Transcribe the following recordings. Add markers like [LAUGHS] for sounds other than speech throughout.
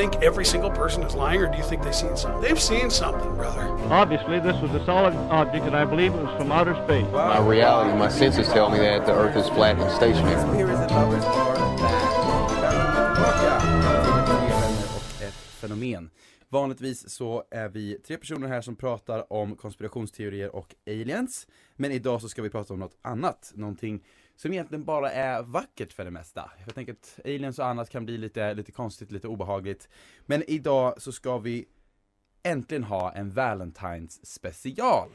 Think every single person is lying, or do you think they've seen something? They've seen something, brother. Obviously, this was a solid object, and I believe it was from outer space. My reality, my senses tell me that the Earth is flat and stationary. Ett fenomen. Vanligtvis så är vi tre personer här som pratar om konspirationsteorier och aliens. Men idag så ska vi prata om något annat, någonting som egentligen bara är vackert för det mesta. Jag tänker att aliens och annat kan bli lite, lite konstigt, lite obehagligt. Men idag så ska vi äntligen ha en Valentines special.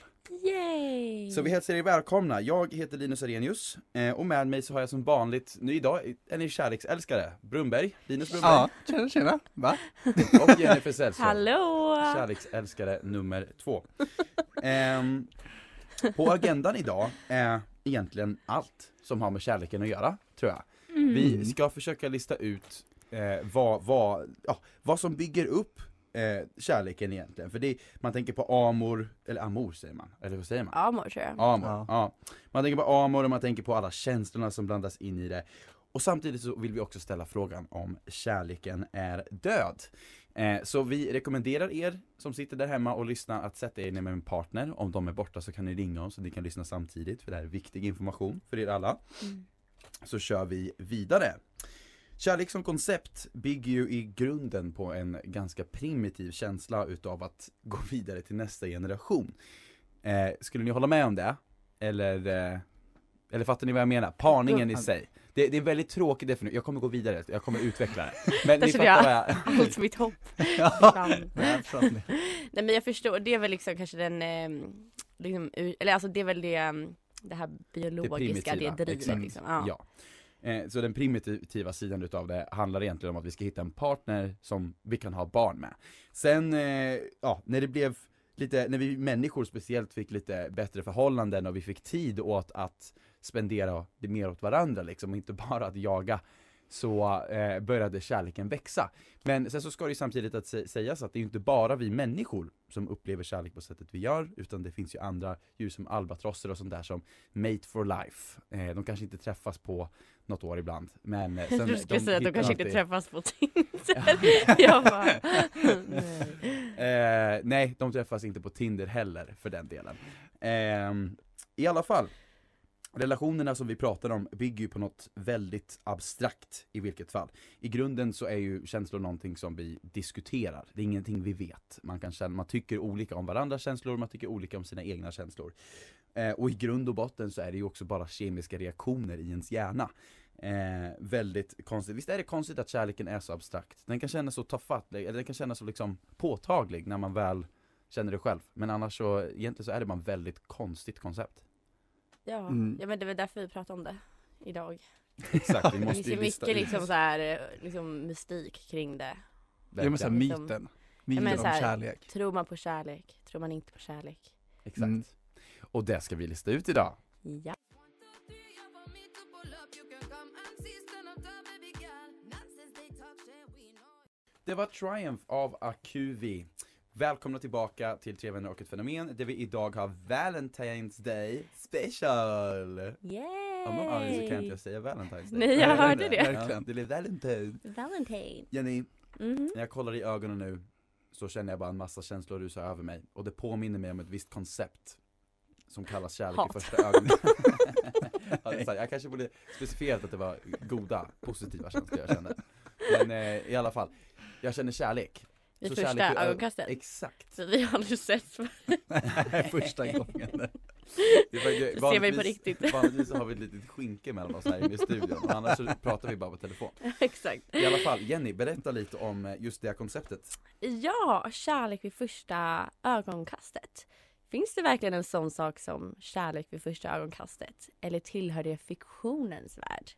Yay! Så vi hälsar er välkomna. Jag heter Linus Arrhenius eh, och med mig så har jag som vanligt, nu idag är ni kärleksälskare, Brunberg, Linus Brunberg Ja, tjena tjena, va? [LAUGHS] och Jennifer Sällström. Hallå! Kärleksälskare nummer två. Ehm, på agendan idag är egentligen allt som har med kärleken att göra, tror jag. Vi ska försöka lista ut eh, vad, vad, ja, vad som bygger upp eh, kärleken egentligen. För det, man tänker på amor, eller amor säger man, eller vad säger man? Amor tror jag. Amor, Ja. ja. Man tänker på amor och man tänker på alla känslorna som blandas in i det. Och samtidigt så vill vi också ställa frågan om kärleken är död. Eh, så vi rekommenderar er som sitter där hemma och lyssnar att sätta er ner med en partner. Om de är borta så kan ni ringa oss så ni kan lyssna samtidigt för det här är viktig information för er alla. Så kör vi vidare. Kärlek som koncept bygger ju i grunden på en ganska primitiv känsla utav att gå vidare till nästa generation. Eh, skulle ni hålla med om det? Eller, eh, eller fattar ni vad jag menar? Parningen i sig. Det, det är väldigt tråkig definition, jag kommer gå vidare, jag kommer utveckla det. [LAUGHS] Men ni fattar jag vad jag... allt mitt hopp. [LAUGHS] Ja. Nej men jag förstår, det är väl liksom kanske den, eh, liksom, eller alltså det är väl det, eh, det här biologiska, det, drivet exakt. liksom. Ja. Ja. Eh, så den primitiva sidan utav det handlar egentligen om att vi ska hitta en partner som vi kan ha barn med. Sen, eh, ja, när det blev lite, när vi människor speciellt fick lite bättre förhållanden och vi fick tid åt att spendera det mer åt varandra liksom, och inte [LAUGHS] bara att jaga så eh, började kärleken växa. Men sen så ska det ju samtidigt att sä- sägas att det är ju inte bara vi människor som upplever kärlek på sättet vi gör, utan det finns ju andra djur som albatrosser och sånt där som mate for life. Eh, de kanske inte träffas på något år ibland, men eh, sen [LAUGHS] Du skulle säga att de kanske inte alltid- träffas på [LAUGHS] Tinder. jag bara, nej. Eh, nej, de träffas inte på Tinder heller för den delen. Ehm, I alla fall, relationerna som vi pratar om bygger ju på något väldigt abstrakt i vilket fall. I grunden så är ju känslor någonting som vi diskuterar, det är ingenting vi vet. Man, kan känna, man tycker olika om varandras känslor, man tycker olika om sina egna känslor. Eh, och i grund och botten så är det ju också bara kemiska reaktioner i ens hjärna. Eh, väldigt konstigt. Visst är det konstigt att kärleken är så abstrakt? Den kan kännas så tafatt, eller den kan kännas så liksom påtaglig när man väl känner det själv. Men annars så, egentligen så är det bara ett väldigt konstigt koncept. Ja, Mm. ja men det väl därför vi pratar om det idag. Exakt, vi Det måste finns ju mycket ut liksom så här, eh, liksom mystik kring det. Det är med så här verkligen. myten, Ja, myten men om så här, kärlek. Tror man på kärlek? Tror man inte på kärlek? Exakt. Mm. Och det ska vi lista ut idag. Ja. Det var Triumph av AQV. Välkomna tillbaka till Tre vänner och ett fenomen där vi idag har Valentine's Day special. Yay! Av någon anledning så kan inte jag säga Valentine's Day. Nej, jag hörde det. Verkligen. det blev Valentine. Valentine. Jenny, Mhm. när jag kollar i ögonen nu så känner jag bara en massa känslor rusa över mig och det påminner mig om ett visst koncept som kallas kärlek Hat. i första ögonen. [LAUGHS] ja, jag kanske borde specificerat att det var goda, positiva känslor jag kände. Men eh, i alla fall, jag känner kärlek. Vid Så första kärlek ögonkastet. Exakt. Så vi har aldrig setts [LAUGHS] Första gången. [LAUGHS] Det var, Ser vi på riktigt. Vanligtvis så har vi ett litet skynke mellan oss här i studion och annars så pratar vi bara på telefon. [LAUGHS] Exakt. I alla fall, Jenny, berätta lite om eh, just det här konceptet. Ja, kärlek vid första ögonkastet. Finns det verkligen en sån sak som kärlek vid första ögonkastet? Eller tillhör det fiktionens värld?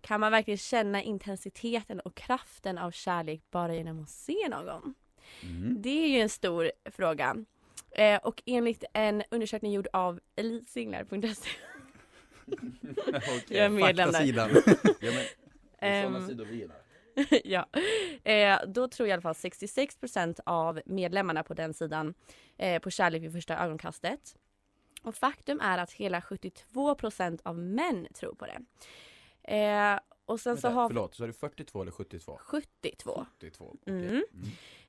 Kan man verkligen känna intensiteten och kraften av kärlek bara genom att se någon? Mm. Det är ju en stor fråga. Eh, och enligt en undersökning gjord av elitsinglar.se [LAUGHS] Jag är medlem där. Ja, men, det är sådana Ehm, sidor vi gillar. [LAUGHS] ja. Eh, då tror i alla fall 66% av medlemmarna på den sidan eh, på kärlek vid första ögonkastet. Och faktum är att hela 72% av män tror på det. Eh, och sen så Vänta, har Förlåt, så är det 42 eller 72? 72. 72, okej. Mm.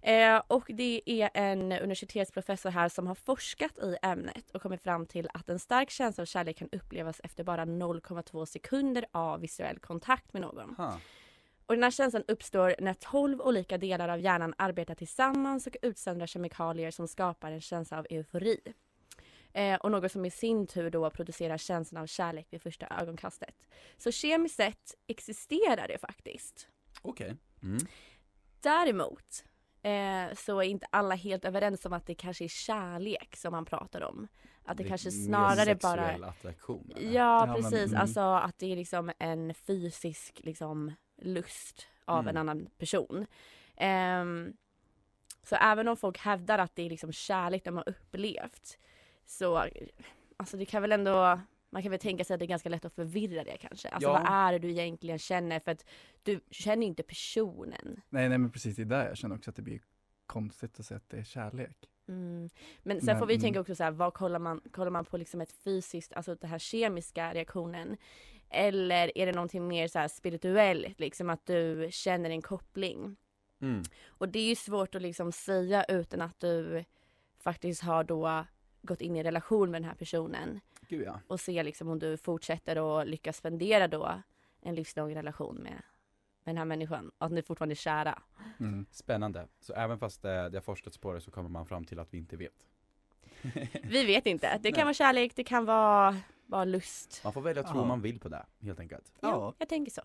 Eh, och det är en universitetsprofessor här som har forskat i ämnet och kommit fram till att en stark känsla av kärlek kan upplevas efter bara 0,2 sekunder av visuell kontakt med någon. Ha. Och den här känslan uppstår när 12 olika delar av hjärnan arbetar tillsammans och utsöndrar kemikalier som skapar en känsla av eufori. Eh, och något som i sin tur då producerar känslan av kärlek vid första ögonkastet. Så kemiskt sett existerar det faktiskt. Okej. Mm. Däremot eh, så är inte alla helt överens om att det kanske är kärlek som man pratar om. Att det, är kanske snarare bara... sexuell attraktion eller? Ja, Ja, men, precis. mm. Alltså att det är liksom en fysisk liksom, lust av Mm. en annan person. Ehm, så även om folk hävdar att det är liksom kärlek de har upplevt så alltså det kan väl ändå man kan väl tänka sig att det är ganska lätt att förvirra det kanske. Alltså Ja. vad är det du egentligen känner? För att du känner inte personen. Nej, nej men precis, det är där jag känner också att det blir konstigt att säga att det är kärlek. Mm. Men sen Men, får vi mm. tänka också så här, vad kollar man, kollar man på liksom ett fysiskt, alltså den här kemiska reaktionen? Eller är det någonting mer så här spirituellt, liksom att du känner en koppling? Mm. Och det är ju svårt att liksom säga utan att du faktiskt har då gått in i relation med den här personen Gud ja. och se liksom om du fortsätter att lyckas spendera då en livslång relation med, med den här människan och att ni fortfarande är kära. Mm. Spännande. Så även fast eh, det har forskats på det så kommer man fram till att vi inte vet. [LAUGHS] Vi vet inte, det kan Nej. vara kärlek, det kan vara bara lust. Man får välja att tro Ja. man vill på det, helt enkelt. Ja, Ja. jag tänker så.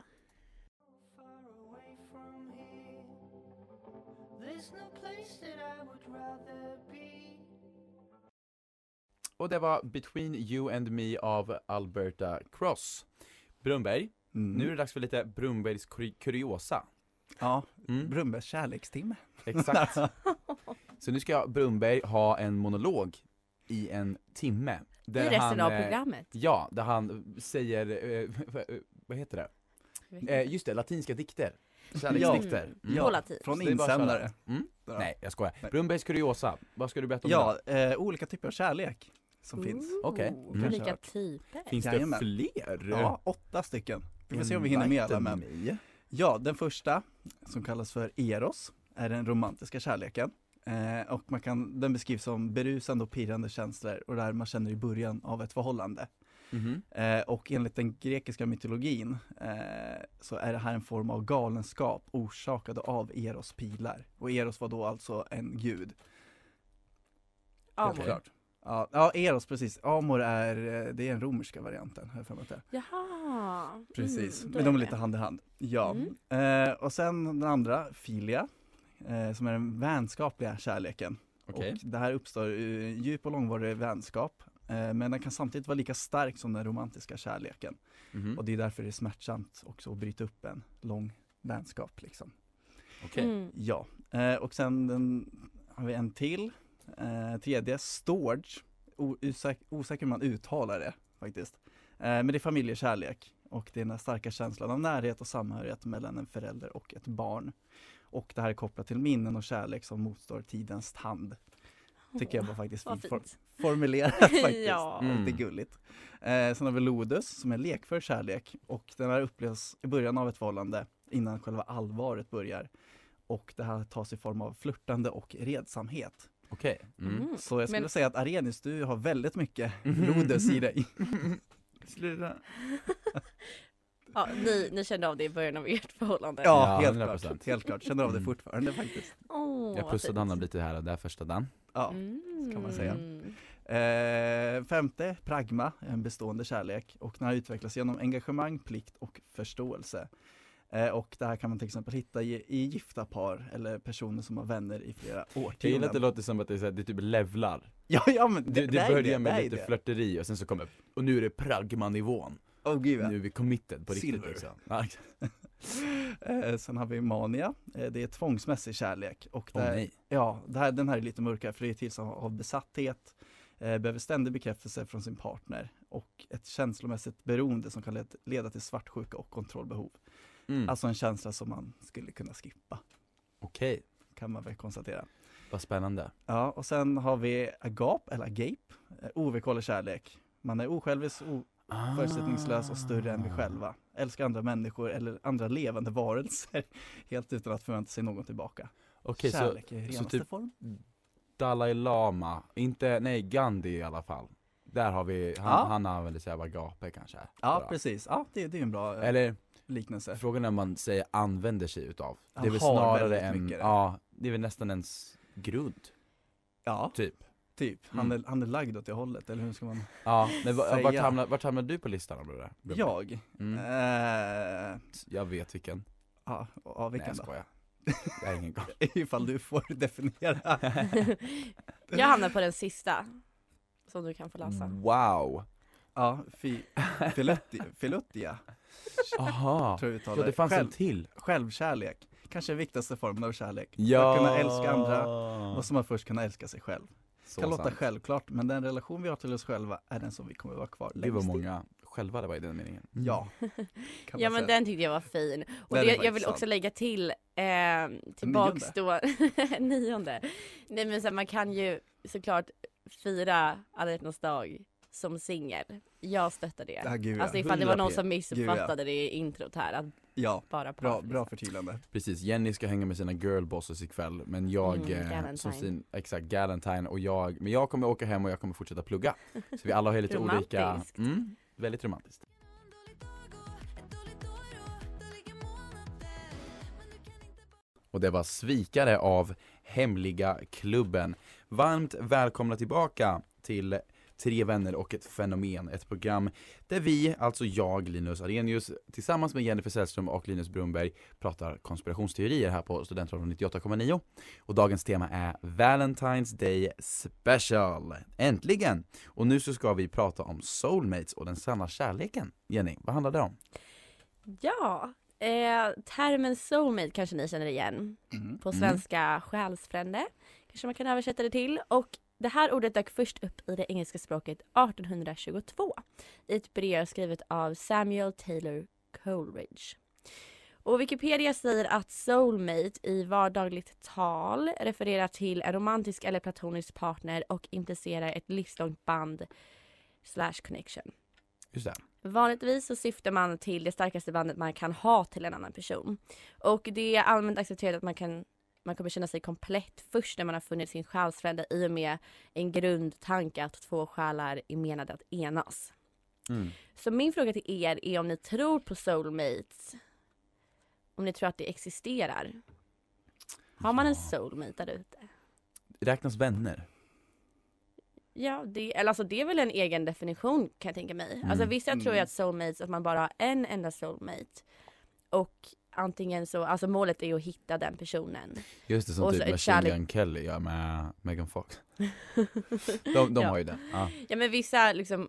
Och det var Between You and Me av Alberta Cross. Brunberg, Mm. nu är det dags för lite Brunbergs kuri- kuriosa. Ja, Mm, Brunnbergs kärlekstimme. exakt. [LAUGHS] Så nu ska Brunberg ha en monolog i en timme. I resten han, av eh, programmet. Ja, där han säger, eh, vad heter det? Eh, just det, latinska dikter. Kärleksdikter. Mm. Mm. På latin. Från insändare. Mm? Ja. Nej, jag skojar. Nej. Brunbergs kuriosa, vad ska du berätta om Ja, eh, olika typer av kärlek som finns. Okej. Ooh, Mm. Olika typer. Finns Jajamän. det fler? Ja, åtta stycken. Vi får se om vi hinner med alla men. Ja, den första som kallas för Eros är den romantiska kärleken. Eh, och man kan, den beskrivs som berusande och pirrande känslor och där man känner i början av ett förhållande. Mhm. Eh, och enligt den grekiska mytologin eh, så är det här en form av galenskap orsakad av Eros pilar. Och Eros var då alltså en gud. Amor. Okej. Klart. Ja, ja, Eros precis. Amor är, eh, det är den romerska varianten, har jag för mig att. Jaha. Precis, Mm, men de är lite hand i hand. Ja. Mm. Eh, och sen den andra, filia, eh, som är den vänskapliga kärleken. Okej. Och det här uppstår ur djup och långvarig vänskap. Eh, men den kan samtidigt vara lika stark som den romantiska kärleken. Mhm. Och det är därför det är smärtsamt också att bryta upp en lång vänskap liksom. Okej. Mm. Ja, eh, och sen den, har vi en till. Eh, tredje, storge. Osäk- osäker hur man uttalar det faktiskt. Eh, men det är familjekärlek och det är den här starka känslan av närhet och samhörighet mellan en förälder och ett barn. Och det här är kopplat till minnen och kärlek som motstår tidens tand. Tycker jag var faktiskt fint for- formulerat [LAUGHS] faktiskt. Ja. Mm. Lite gulligt. Eh, sen har vi Lodus som är lekfull kärlek och den här upplevs i början av ett förhållande innan själva allvaret börjar. Och det här tas i form av flörtande och redsamhet. Okej. Mm. Mm. Så jag skulle Men- säga att Arenius, du har väldigt mycket [LAUGHS] Mhm. Lodus i dig. [LAUGHS] Sluta. Ja, ni, ni kände av det i början av ert förhållande? Ja, Ja, helt 100%. klart. Helt klart. Känner av det Mm. fortfarande faktiskt. Åh, Jag vad pussade fint. Anna lite här och där första dagen. Ja. Mm. kan man säga. Eh, femte, pragma, en bestående kärlek och den här utvecklas genom engagemang, plikt och förståelse. Eh, och det här kan man till exempel hitta i, i gifta par eller personer som har vänner i flera Jag gillar att det årtionden. låter som att det är, så här, det typ levlar. Ja, ja men Det, det, det börjar det, med det lite det. flörteri och sen så kommer, och nu är det pragmanivån. Åh gud ja. Nu är vi committed på riktigt Silver. liksom. [LAUGHS] Eh, sen har vi mania, eh, det är tvångsmässig kärlek. Och Åh där, nej. ja, det här, den här är lite mörkare för det är till av besatthet, eh, behöver ständig bekräftelse från sin partner och ett känslomässigt beroende som kan led- leda till svartsjuka och kontrollbehov. Mm. Alltså en känsla som man skulle kunna skippa, Okej, kan man väl konstatera. vad spännande. Ja, och sen har vi agap eller agape, eh, ovillkorlig kärlek. Man är osjälvisk, Ah. förutsättningslös och större än vi själva. Älskar andra människor eller andra levande varelser [LAUGHS] helt utan att förvänta sig någon tillbaka. Okej, så Kärlek i så renaste typ- form. Dalai Lama, inte, nej Gandhi i alla fall. Där har vi, han, Ja. han använder sig av agape kanske. Ja, Bra. precis. Ja, det, det är en bra eh, Eller liknelse. frågan är om man säger använder sig utav. Det är väl har snarare en, ja, det är väl nästan ens grund, Ja, typ. typ. Han, Mm. är, han är lagd åt det hållet, eller hur ska man? Ja, men Säga. vart hamnar, vart hamnar du på listan då bror? Jag? Mm. Eh, Jag vet vilken. ja, ja, Nej vilken jag då? skojar. Jag har ingen koll. [LAUGHS] Ifall du får definiera. [LAUGHS] Jag hamnar på den sista. Som du kan få läsa. Wow! Ja, fi, filotti, filottia, [LAUGHS] Aha! tror jag Ja uttalar det fanns Själv, en till. Självkärlek. Kanske den viktigaste formen av kärlek. Ja! Att kunna älska andra måste man först kunna älska sig själv. Så kan låta sant. självklart, men den relation vi har till oss själva är den som vi kommer vara kvar Det var längst i. många själva det var i den meningen. Mm. [LAUGHS] Ja. kan Ja men säga. den tyckte jag var fin. Och det, jag vill också sant. lägga till, eh, tillbaks då, [LAUGHS] nionde. Nej men så här, man kan ju såklart fira alla hjärtans dag som singel. Jag stöttar det. Ja, gud, ja. Alltså ifall det var någon 100p. som Gud, missuppfattade det i introt här, att Ja, bara bra, parfyr. bra förtydligande. Precis, Jenny ska hänga med sina girlbosses ikväll men jag, Mm, eh, som sin, exakt, Galentine och jag, men jag kommer åka hem och jag kommer fortsätta plugga. Så vi alla har lite olika, mm, väldigt romantiskt. Och det var Svikare av Hemliga Klubben. Varmt välkomna tillbaka till Tre vänner och ett fenomen, ett program där vi, alltså jag, Linus Arrhenius, tillsammans med Jennifer Sällström och Linus Brunberg pratar konspirationsteorier här på Studentradion 98,9. Och dagens tema är Valentine's Day Special. Äntligen! Och nu så ska vi prata om soulmates och den sanna kärleken. Jenny, vad handlar det om? Ja, eh, termen soulmate kanske ni känner igen. Mm. På Mm. svenska själsfrände kanske man kan översätta det till. Och det här ordet dök först upp i det engelska språket 1822 i ett brev skrivet av Samuel Taylor Coleridge. Och Wikipedia säger att soulmate i vardagligt tal refererar till en romantisk eller platonisk partner och implicerar ett livslångt band slash connection. Just det. Vanligtvis så syftar man till det starkaste bandet man kan ha till en annan person. Och det är allmänt accepterat att man kan man kommer känna sig komplett först när man har funnit sin själsfrände i och med en grundtanke att två själar är menade att enas. Mm. Så min fråga till er är om ni tror på soulmates? Om ni tror att det existerar? Har man en soulmate där ute? Räknas vänner? Ja, det, eller alltså det är väl en egen definition kan jag tänka mig. Alltså Mm. vissa tror ju Mm. att soulmates, att man bara har en enda soulmate. Och antingen så, alltså målet är ju att hitta den personen. Just det, som Och typ Machine kärlek- Gun Kelly gör med Megan Fox. [LAUGHS] De, de Ja. har ju den. Ja. Ja men vissa liksom,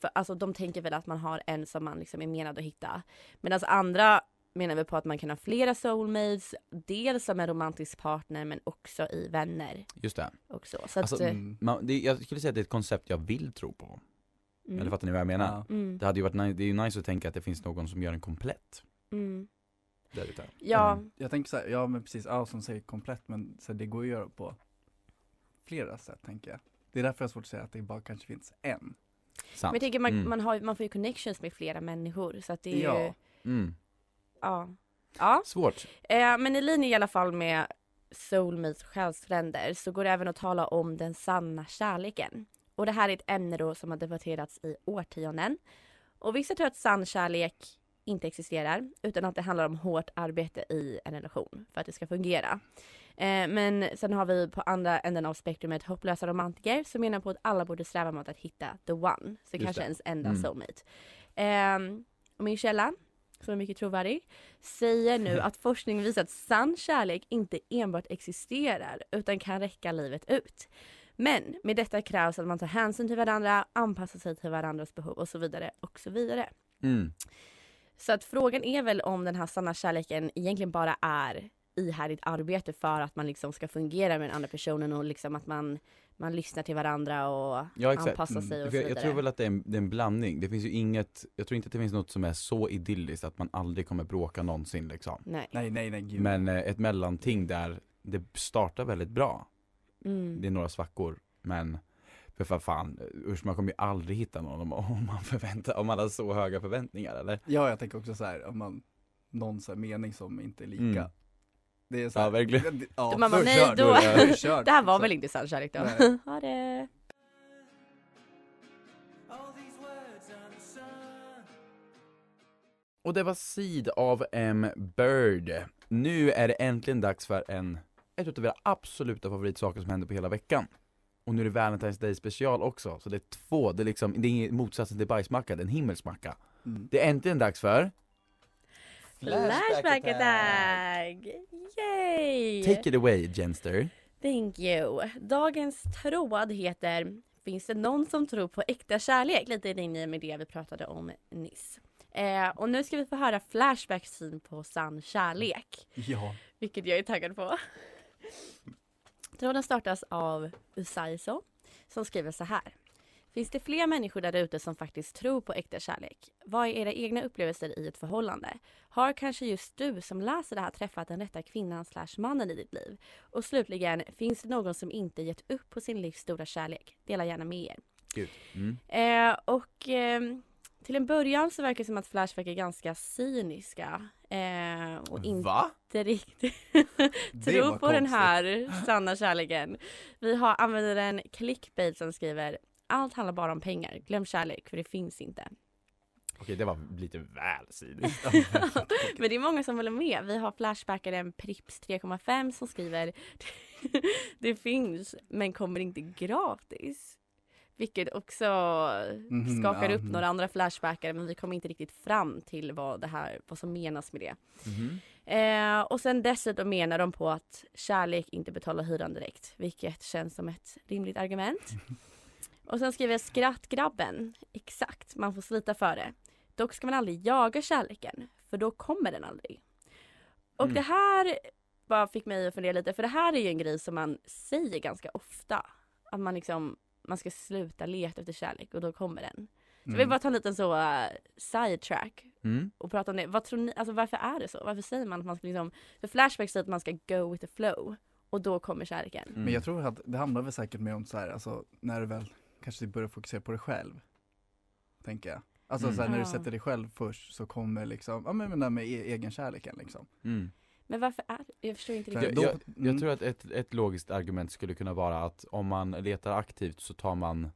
för, alltså de tänker väl att man har en som man liksom är menad att hitta. Medan andra menar väl på att man kan ha flera soulmates, dels som en romantisk partner men också i vänner. Just det. Och så. så Alltså, att, eh, Mm. Man, det. Jag skulle säga att det är ett koncept jag vill tro på. mm, Eller fattar ni vad jag menar? Ja. mm, Det hade ju varit det är ju nice att tänka att det finns någon som gör en komplett mm. Där ute. Ja, Mm. Jag tänker så här, ja men precis, ja som säger komplett men så här, det går ju att göra på flera sätt tänker jag. Det är därför jag har svårt att säga att det bara kanske finns en. Sant. men jag tänker man, Mm. man, har, man får ju connections med flera människor så att det är Ja. ju, Mm. ja. Ja, Svårt. eh, men i linje i alla fall med soulmates och själsfränder så går det även att tala om den sanna kärleken. Och det här är ett ämne då som har debatterats i årtionden. Och vissa tror att sann kärlek inte existerar utan att det handlar om hårt arbete i en relation för att det ska fungera. Eh, men sen har vi på andra änden av spektrumet hopplösa romantiker som menar på att alla borde sträva mot att hitta the one. Så Just kanske det. ens enda Mm. soulmate. Ehm, och min källa, som är mycket trovärdig, säger nu [LAUGHS] att forskning visar att sann kärlek inte enbart existerar utan kan räcka livet ut. Men med detta krävs att man tar hänsyn till varandra, anpassar sig till varandras behov och så vidare och så vidare. Mm. Så att frågan är väl om den här sanna kärleken egentligen bara är ihärdigt arbete för att man liksom ska fungera med den andra personen och liksom att man, man lyssnar till varandra och Ja, anpassar sig och så jag, vidare. jag tror väl att det är, en, det är en blandning. Det finns ju inget, jag tror inte att det finns något som är så idylliskt att man aldrig kommer bråka någonsin liksom. Nej. Nej, nej, nej, gud. Men eh, ett mellanting där det startar väldigt bra. Mm. Det är några svackor, men för fan, fan usch man kommer ju aldrig hitta någon om, om man förväntar, om man har så höga förväntningar eller? Ja, jag tänker också så här, om man, någon så här mening som inte är lika. Mm. Det är så här, Ja, verkligen. Ja, Man bara, nej, då- är [LAUGHS] det här var liksom. väl inte sann kärlek då? [LAUGHS] Ha det! Och det var Seed av M. Bird. Nu är det äntligen dags för en, ett utav era absoluta favoritsaker som händer på hela veckan. Och nu är det Valentine's Day special också, så det är två, det är liksom, det är ingen motsatsen till bajsmacka, det är en himmelsmacka. Mm. Det är äntligen dags för Flashback attack! Yay! Take it away Jenster. Thank you. Dagens tråd heter Finns det någon som tror på äkta kärlek? Lite i linje med det vi pratade om nyss. Eh, och nu ska vi få höra Flashbacks syn på sann kärlek. Ja. Vilket jag är taggad på. Tråden startas av Usaiso som skriver så här. Finns det fler människor där ute som faktiskt tror på äkta kärlek? Vad är era egna upplevelser i ett förhållande? Har kanske just du som läser det här träffat den rätta kvinnan slash mannen i ditt liv? Och slutligen, finns det någon som inte gett upp på sin livs stora kärlek? Dela gärna med er. Gud. Mm. Eh, och ehm, till en början så verkar det som att Flashback är ganska cyniska. Eh, och inte Va? riktigt var på den konstigt. här sanna kärleken. Vi har användaren Clickbait som skriver allt handlar bara om pengar. Glöm kärlek för det finns inte. Okej det var lite väl cyniskt. [LAUGHS] Men det är många som håller med. Vi har flashbackaren Prips 3,5 som skriver [LAUGHS] Det finns men kommer inte gratis. Vilket också Mhm, skakar ja, upp mhm. några andra flashbackare men vi kommer inte riktigt fram till vad det här, vad som menas med det. Mhm. Eh, och sen dessutom menar de på att kärlek inte betalar hyran direkt, vilket känns som ett rimligt argument. Och sen skriver jag skrattgrabben. Exakt, man får slita för det. Dock ska man aldrig jaga kärleken, för då kommer den aldrig. Och Mm. det här bara fick mig att fundera lite, för det här är ju en grej som man säger ganska ofta. Att man liksom, man ska sluta leta efter kärlek och då kommer den. Så jag vill Mm. bara ta en liten så uh, sidetrack Mm. och prata om det. Vad tror ni, alltså varför är det så? Varför säger man att man ska liksom, för Flashback säger att man ska go with the flow och då kommer kärleken. Mm. Men jag tror att det handlar väl säkert mer om så här, alltså när du väl kanske börjar fokusera på dig själv. Tänker jag. Alltså Mm. så här, när du sätter dig själv först så kommer liksom, ja men det där med e- egenkärleken liksom. Men varför är det? Jag förstår inte riktigt. Jag, då- jag, mm. jag tror att ett, ett logiskt argument skulle kunna vara att om man letar aktivt så tar man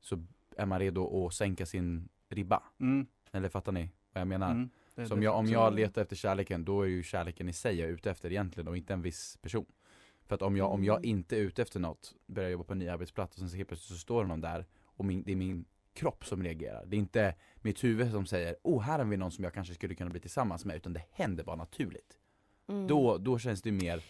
så är man redo att sänka sin ribba. Mm, Eller fattar ni vad jag menar? mm. Det- Så om det- jag, om jag letar efter kärleken, då är ju kärleken i sig jag är ute efter egentligen och inte en viss person. För att om jag, om jag Mm. inte är ute efter något, börjar jobba på en ny arbetsplats och sen så helt plötsligt så står det någon där och min, det är min kropp som reagerar. Det är inte mitt huvud som säger, oh här har vi någon som jag kanske skulle kunna bli tillsammans med, utan det händer bara naturligt. Mm. Då, då känns det mer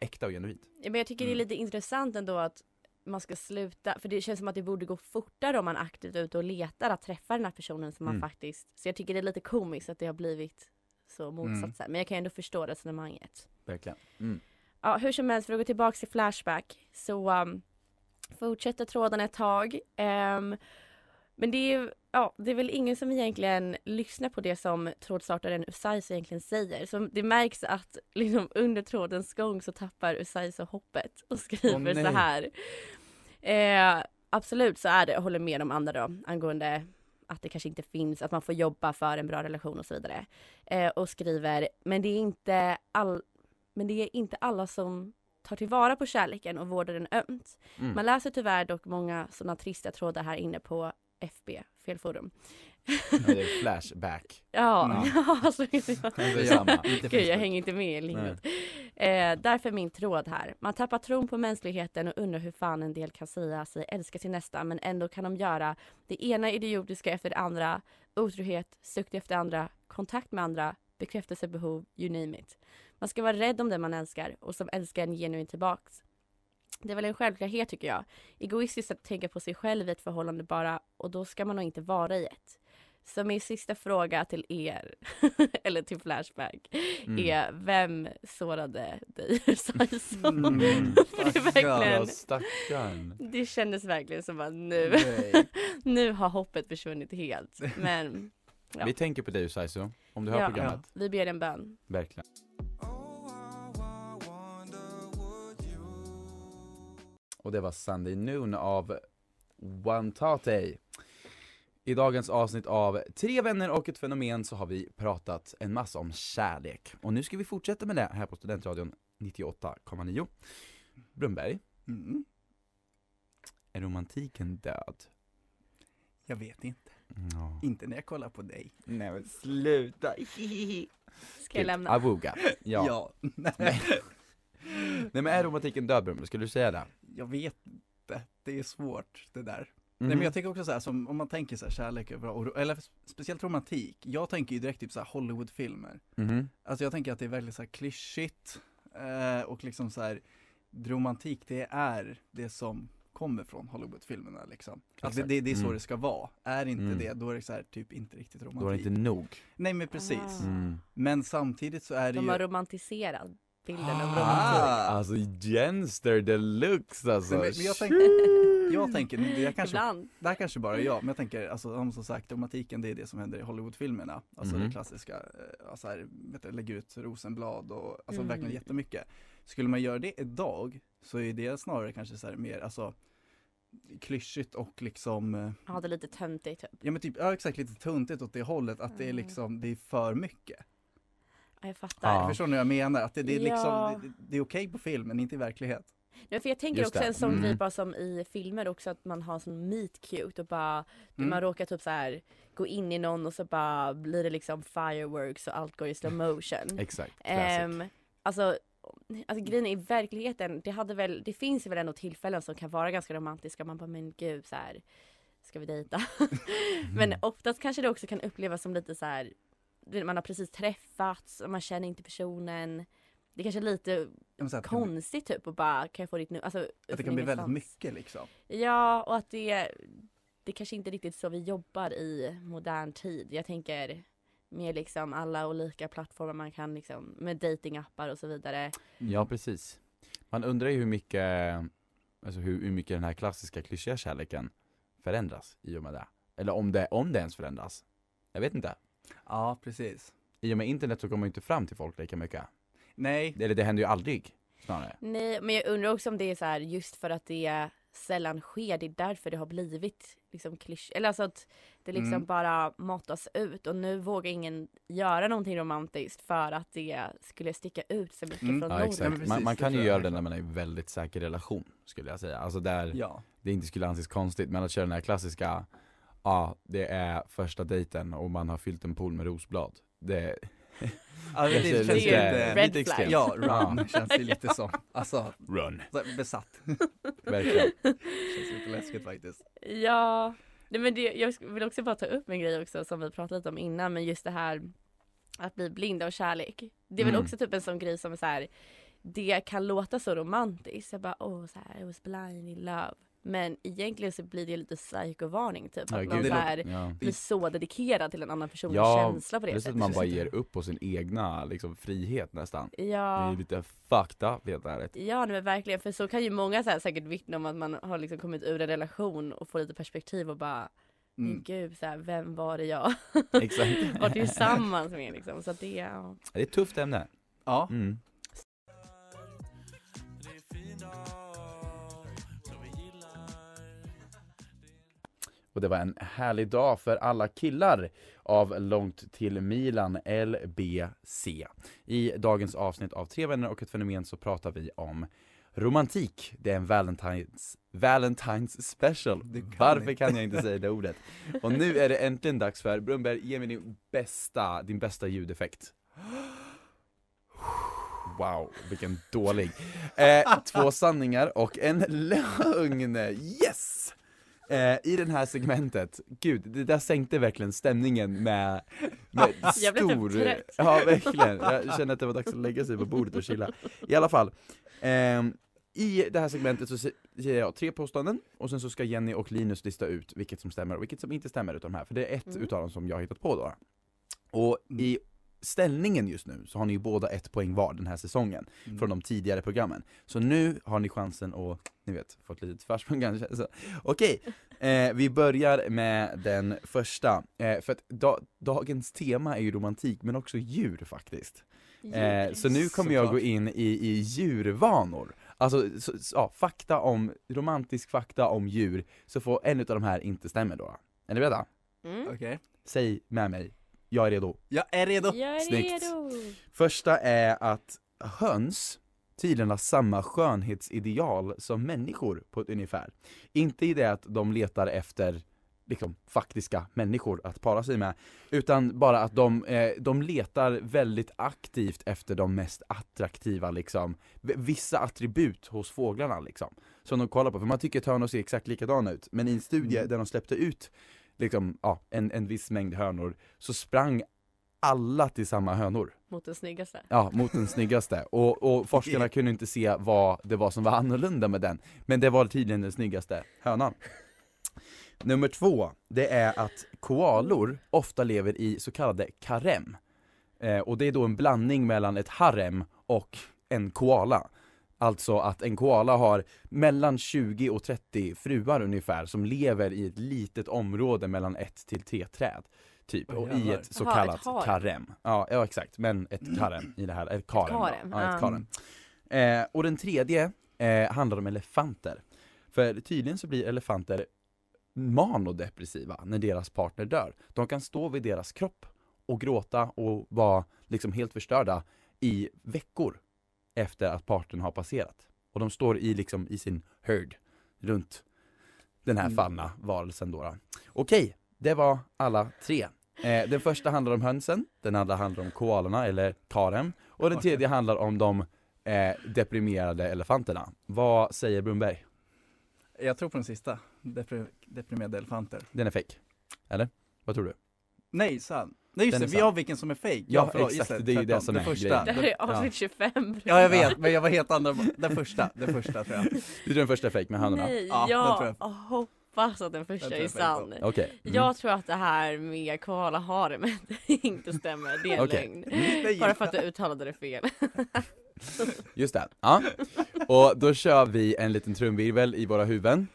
äkta och genuint. Ja, Men jag tycker Mm. det är lite intressant ändå att man ska sluta, för det känns som att det borde gå fortare om man är aktivt ute och letar att träffa den här personen som Mm. man faktiskt, så jag tycker det är lite komiskt att det har blivit så Mm. motsatsen. Men jag kan ändå förstå resonemanget. Verkligen. Mm. Ja, hur som helst, för att gå tillbaka till Flashback så um, fortsätter tråden ett tag. Ehm, men det är, ju- ja, det är väl ingen som egentligen lyssnar på det som trådstartaren Usaiso egentligen säger. Så det märks att liksom, under trådens gång så tappar Usaiso hoppet och skriver nej. så här. Eh, absolut så är det, jag håller med de andra då angående att det kanske inte finns, att man får jobba för en bra relation och så vidare. Eh, och skriver, men det är inte all, men det är inte alla som tar tillvara på kärleken och vårdar den ömt. Mm. Man läser tyvärr dock många sådana trista trådar här inne på FB, fel forum. Ja, det är flashback. [LAUGHS] Ja, Mm. [LAUGHS] ja alltså, Det Gud, jag hänger inte med i lingot. Eh, därför min tråd här. Man tappar tron på mänskligheten och undrar hur fan en del kan säga sig älska sin nästa men ändå kan de göra det ena idiotiska efter det andra, otrohet, sukt efter andra, kontakt med andra, bekräftelsebehov, you name it. Man ska vara rädd om den man älskar och som älskar en genuint tillbaks. Det är väl en självklarhet tycker jag. Egoistiskt att tänka på sig själv i ett förhållande bara och då ska man nog inte vara i ett. Så min sista fråga till er, [LAUGHS] eller till Flashback, Mm. är vem sårade dig [LAUGHS] Saiso? Mm, [LAUGHS] Det är stackarn. verkligen, stackarn. det kändes verkligen som att nu, nu har hoppet försvunnit helt. Men Ja. Vi tänker på dig Saiso, om du hör Ja. programmet. vi ber en bön. Verkligen. Och det var Sunday Noon av One Tate. I dagens avsnitt av Tre vänner och ett fenomen så har vi pratat en massa om kärlek. Och nu ska vi fortsätta med det här på Studentradion 98,9. Brunberg, Mm. är romantiken död? Jag vet inte. Ja. Inte när jag kollar på dig. Nej men sluta! [LAUGHS] Ska jag lämna? Avuga. Ja. Ja. [LAUGHS] Nej. Nej men är romantiken död Brunberg, skulle du säga det? Jag vet inte. Det är svårt det där. Mhm. Nej men jag tänker också så här, som om man tänker så här, kärlek är bra, och, eller speciellt romantik. Jag tänker ju direkt typ så här Hollywoodfilmer. Mhm. Alltså jag tänker att det är väldigt så här klyschigt eh, och liksom så här romantik det är det som kommer från Hollywoodfilmerna liksom. Att det, det, det är så Mm. det ska vara. Är inte Mm. det, då är det så här typ inte riktigt romantik. Då är det inte nog. Nej men precis. Ah. Mm. Men samtidigt så är det De ju har romantiserat bilden av romantik. Ah. Alltså Jenster deluxe alltså. Men- men jag tänker- Jag tänker, det är kanske Ibland. Det här kanske bara är jag, men jag tänker, alltså om som sagt, romantiken det är det som händer i Hollywoodfilmerna. Alltså det klassiska, eh, alltså här, vet du, lägga ut rosenblad och alltså Mm. verkligen jättemycket. Skulle man göra det idag så är det snarare kanske så här mer, alltså klyschigt och liksom, eh, Ja, det är lite töntigt typ. ja men typ, ja exakt lite tuntigt åt det hållet, att det är Mm. liksom, det är för mycket. Ja, jag fattar. Ja. Förstår ni vad jag menar? Att det, det är liksom, Ja. det, det är okej på film men inte i verklighet. Nej, för jag tänker Just också det. en sån Mm. grej bara som i filmer också att man har sån meet cute och bara Mm. man råkar typ så här gå in i någon och så bara blir det liksom fireworks och allt går i slow motion. [LAUGHS] Exakt, um, alltså, alltså grejen är i verkligheten, det hade väl, det finns väl ändå tillfällen som kan vara ganska romantiska. Man bara men gud så här ska vi dejta? [LAUGHS] men oftast kanske det också kan upplevas som lite så här man har precis träffats och man känner inte personen. Det är kanske är lite bli- konstigt typ och bara kan jag få ditt nu? Alltså, Att det kan bli väldigt mycket liksom. Ja och att det, det kanske inte är riktigt så vi jobbar i modern tid. Jag tänker mer liksom alla olika plattformar man kan liksom med datingappar och så vidare. Ja precis. Man undrar ju hur mycket, alltså hur, hur mycket den här klassiska klyschiga kärleken förändras i och med det. Eller om det, om det ens förändras. Jag vet inte. Ja, precis. I och med internet så kommer man ju inte fram till folk lika mycket. Nej, Eller det händer ju aldrig, snarare. Nej men jag undrar också om det är så här just för att det sällan sker. Det är därför det har blivit liksom klysch. Eller alltså att det liksom Mm. bara matas ut och nu vågar ingen göra någonting romantiskt för att det skulle sticka ut så mycket Mm. från Ja exakt. precis, man, man kan ju göra det när man är i väldigt säker relation, skulle jag säga. Alltså där ja. det inte skulle anses konstigt, men att köra den här klassiska, ja det är första dejten och man har fyllt en pool med rosblad. Det, Ja, det, känns lite- lite, Red lite flag. extremt. ja, run Ja. känns det lite som. Alltså, run. besatt. Verkligen. Känns lite läskigt faktiskt. Ja, nej men det, jag vill också bara ta upp en grej också som vi pratade lite om innan men just det här att bli blind av kärlek. Det är väl Mm. också typ en sån grej som är så här, det kan låta så romantiskt. Jag bara åh så här, I was blind in love. Men egentligen så blir det lite psykovarning typ. Ja, att man så här, Ja. blir så dedikerad till en annan persons Ja, känsla på det sättet. man bara ger upp på sin egna liksom, frihet nästan. Det är Ja. ju lite fucked up helt ärligt. Ja nej, men verkligen för så kan ju många så här, säkert vittna om att man har liksom kommit ur en relation och får lite perspektiv och bara men Mm. gud så här, vem var det jag Exakt. [LAUGHS] var tillsammans med liksom. Så att det, ja. Det är ett tufft ämne. Ja, Mm. Och det var en härlig dag för alla killar av Långt till Milan, LBC. I dagens avsnitt av Tre vänner och ett fenomen så pratar vi om romantik. Det är en Valentines, Valentines special. Kan Varför kan jag inte säga det ordet? Och nu är det äntligen dags för Brunberg, ge mig din bästa, din bästa ljudeffekt. Wow, vilken dålig. Eh, två sanningar och en lögn. Yes! Eh, I det här segmentet, gud, det där sänkte verkligen stämningen med, [LAUGHS] med Jag blev typ stor... trött. Ja, verkligen. Jag känner att det var dags att lägga sig på bordet och chilla. I alla fall, ehm, I det här segmentet så säger jag tre påståenden och sen så ska Jenny och Linus lista ut vilket som stämmer och vilket som inte stämmer utav de här, för det är ett Mm. utav dem som jag har hittat på då. Och i ställningen just nu så har ni ju båda ett poäng var den här säsongen Mm. från de tidigare programmen. Så nu har ni chansen att, ni vet, få ett litet försprång kanske. Så, Okej, eh, vi börjar med den första. Eh, för att da, dagens tema är ju romantik men också djur faktiskt. Eh, så nu kommer jag gå in i, i djurvanor. Alltså, så, så, ja, fakta om, romantisk fakta om djur, så får en utav de här inte stämmer då. Är ni beredda? Mm. Okej. Säg med mig, jag är redo. Jag är redo! Jag är Snyggt. redo! Första är att höns tydligen har samma skönhetsideal som människor på ett ungefär. Inte i det att de letar efter liksom faktiska människor att para sig med, utan bara att de, eh, de letar väldigt aktivt efter de mest attraktiva liksom, vissa attribut hos fåglarna liksom. Som de kollar på, för man tycker att hönor ser exakt likadana ut, men i en studie Mm. där de släppte ut liksom, ja, en, en viss mängd hönor, så sprang alla till samma hönor. Mot den snyggaste. Ja, mot den snyggaste. Och, och forskarna [LAUGHS] kunde inte se vad det var som var annorlunda med den. Men det var tydligen den snyggaste hönan. Nummer två, det är att koalor ofta lever i så kallade karem. Eh, och det är då en blandning mellan ett harem och en koala. Alltså att en koala har mellan 20 och 30 fruar ungefär som lever i ett litet område mellan ett till tre träd. Typ, och i ett så Jaha, ett kallat harem. karem. Ja, ja exakt, men ett karem i det här, ett karem. då. karem, Ja, ett ja. karem. Eh, och den tredje eh, handlar om elefanter. För tydligen så blir elefanter manodepressiva när deras partner dör. De kan stå vid deras kropp och gråta och vara liksom helt förstörda i veckor efter att partnern har passerat. Och de står i liksom i sin herd runt den här Mm. fallna varelsen då. då. Okej, det var alla tre. Eh, den första handlar om hönsen, den andra handlar om koalorna eller karem och den tredje handlar om de eh, deprimerade elefanterna. Vad säger Brunberg? Jag tror på den sista, Depri- deprimerade elefanter. Den är fake. Eller? Vad tror du? Nej, sann. Nej just det, vi har vilken som är fake. Ja, förlåt, exakt, det är ju det som det är första. grejen. Det här är avsnitt 25. Ja jag vet, men jag var helt andra, den första, den första tror jag. [LAUGHS] Du tror den första är fake med hönorna? Nej, Ja, tror jag hoppas att den första är jag sann. Okej. Mm. Jag tror att det här med koalaharemet inte stämmer, det är en Okej. lögn. Nej, Bara för att du uttalade det fel. [LAUGHS] Just det. Ja. Och då kör vi en liten trumvirvel i våra huvuden.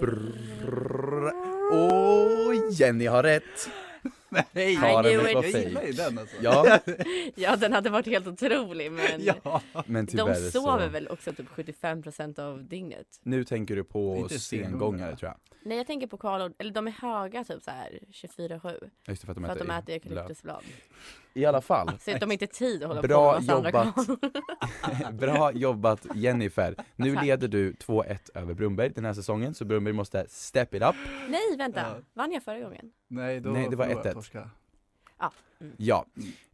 Brrrr. Och Jenny har rätt. Nej, Karin knew var ju den alltså. Ja, [LAUGHS] Ja den hade varit helt otrolig men ja. men de sover så. väl också typ 75% av dygnet. Nu tänker du på sengångare tror jag. Nej jag tänker på koalor, eller de är höga typ så här 24-7 Just det, för att de för att de äter eukalyptusblad. I alla fall, Så de har inte tid att hålla Bra på med jobbat. [LAUGHS] bra jobbat Jennifer. Nu Tack. leder du 2-1 över Brunberg den här säsongen, så Brunberg måste step it up. Nej vänta, Ja. vann jag förra gången? Nej, då Nej, det var förlorade 1-1. Torska. Ja,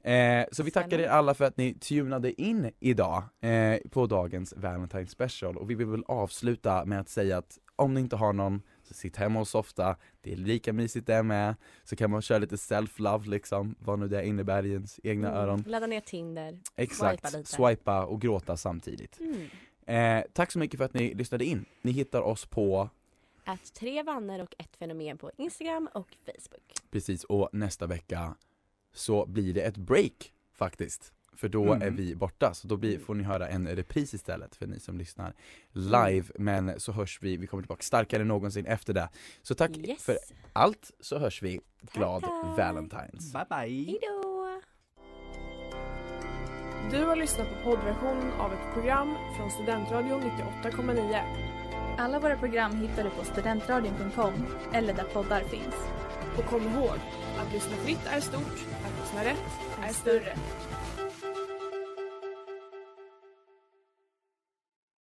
eh, så vi tackar er alla för att ni tunade in idag eh, på dagens Valentine special och vi vill väl avsluta med att säga att om ni inte har någon sitt hemma och softa, det är lika mysigt det med, så kan man köra lite self-love liksom, vad nu det innebär i ens egna Mm. öron. Ladda ner Tinder. Exakt, swipa lite. swipa och gråta samtidigt. Mm. Eh, tack så mycket för att ni lyssnade in. Ni hittar oss på Att tre vänner och ett fenomen på Instagram och Facebook. precis och nästa vecka så blir det ett break faktiskt. För då Mm. är vi borta, så då blir, får ni höra en repris istället för ni som lyssnar live. Men så hörs vi, vi kommer tillbaka starkare än någonsin efter det. Så tack Yes. för allt, så hörs vi. Glad tack. Valentines! Bye bye! Hejdå! Du har lyssnat på poddversionen av ett program från Studentradion 98,9. Alla våra program hittar du på studentradion.com eller där poddar finns. Och kom ihåg, att lyssna fritt är stort, att lyssna rätt är större.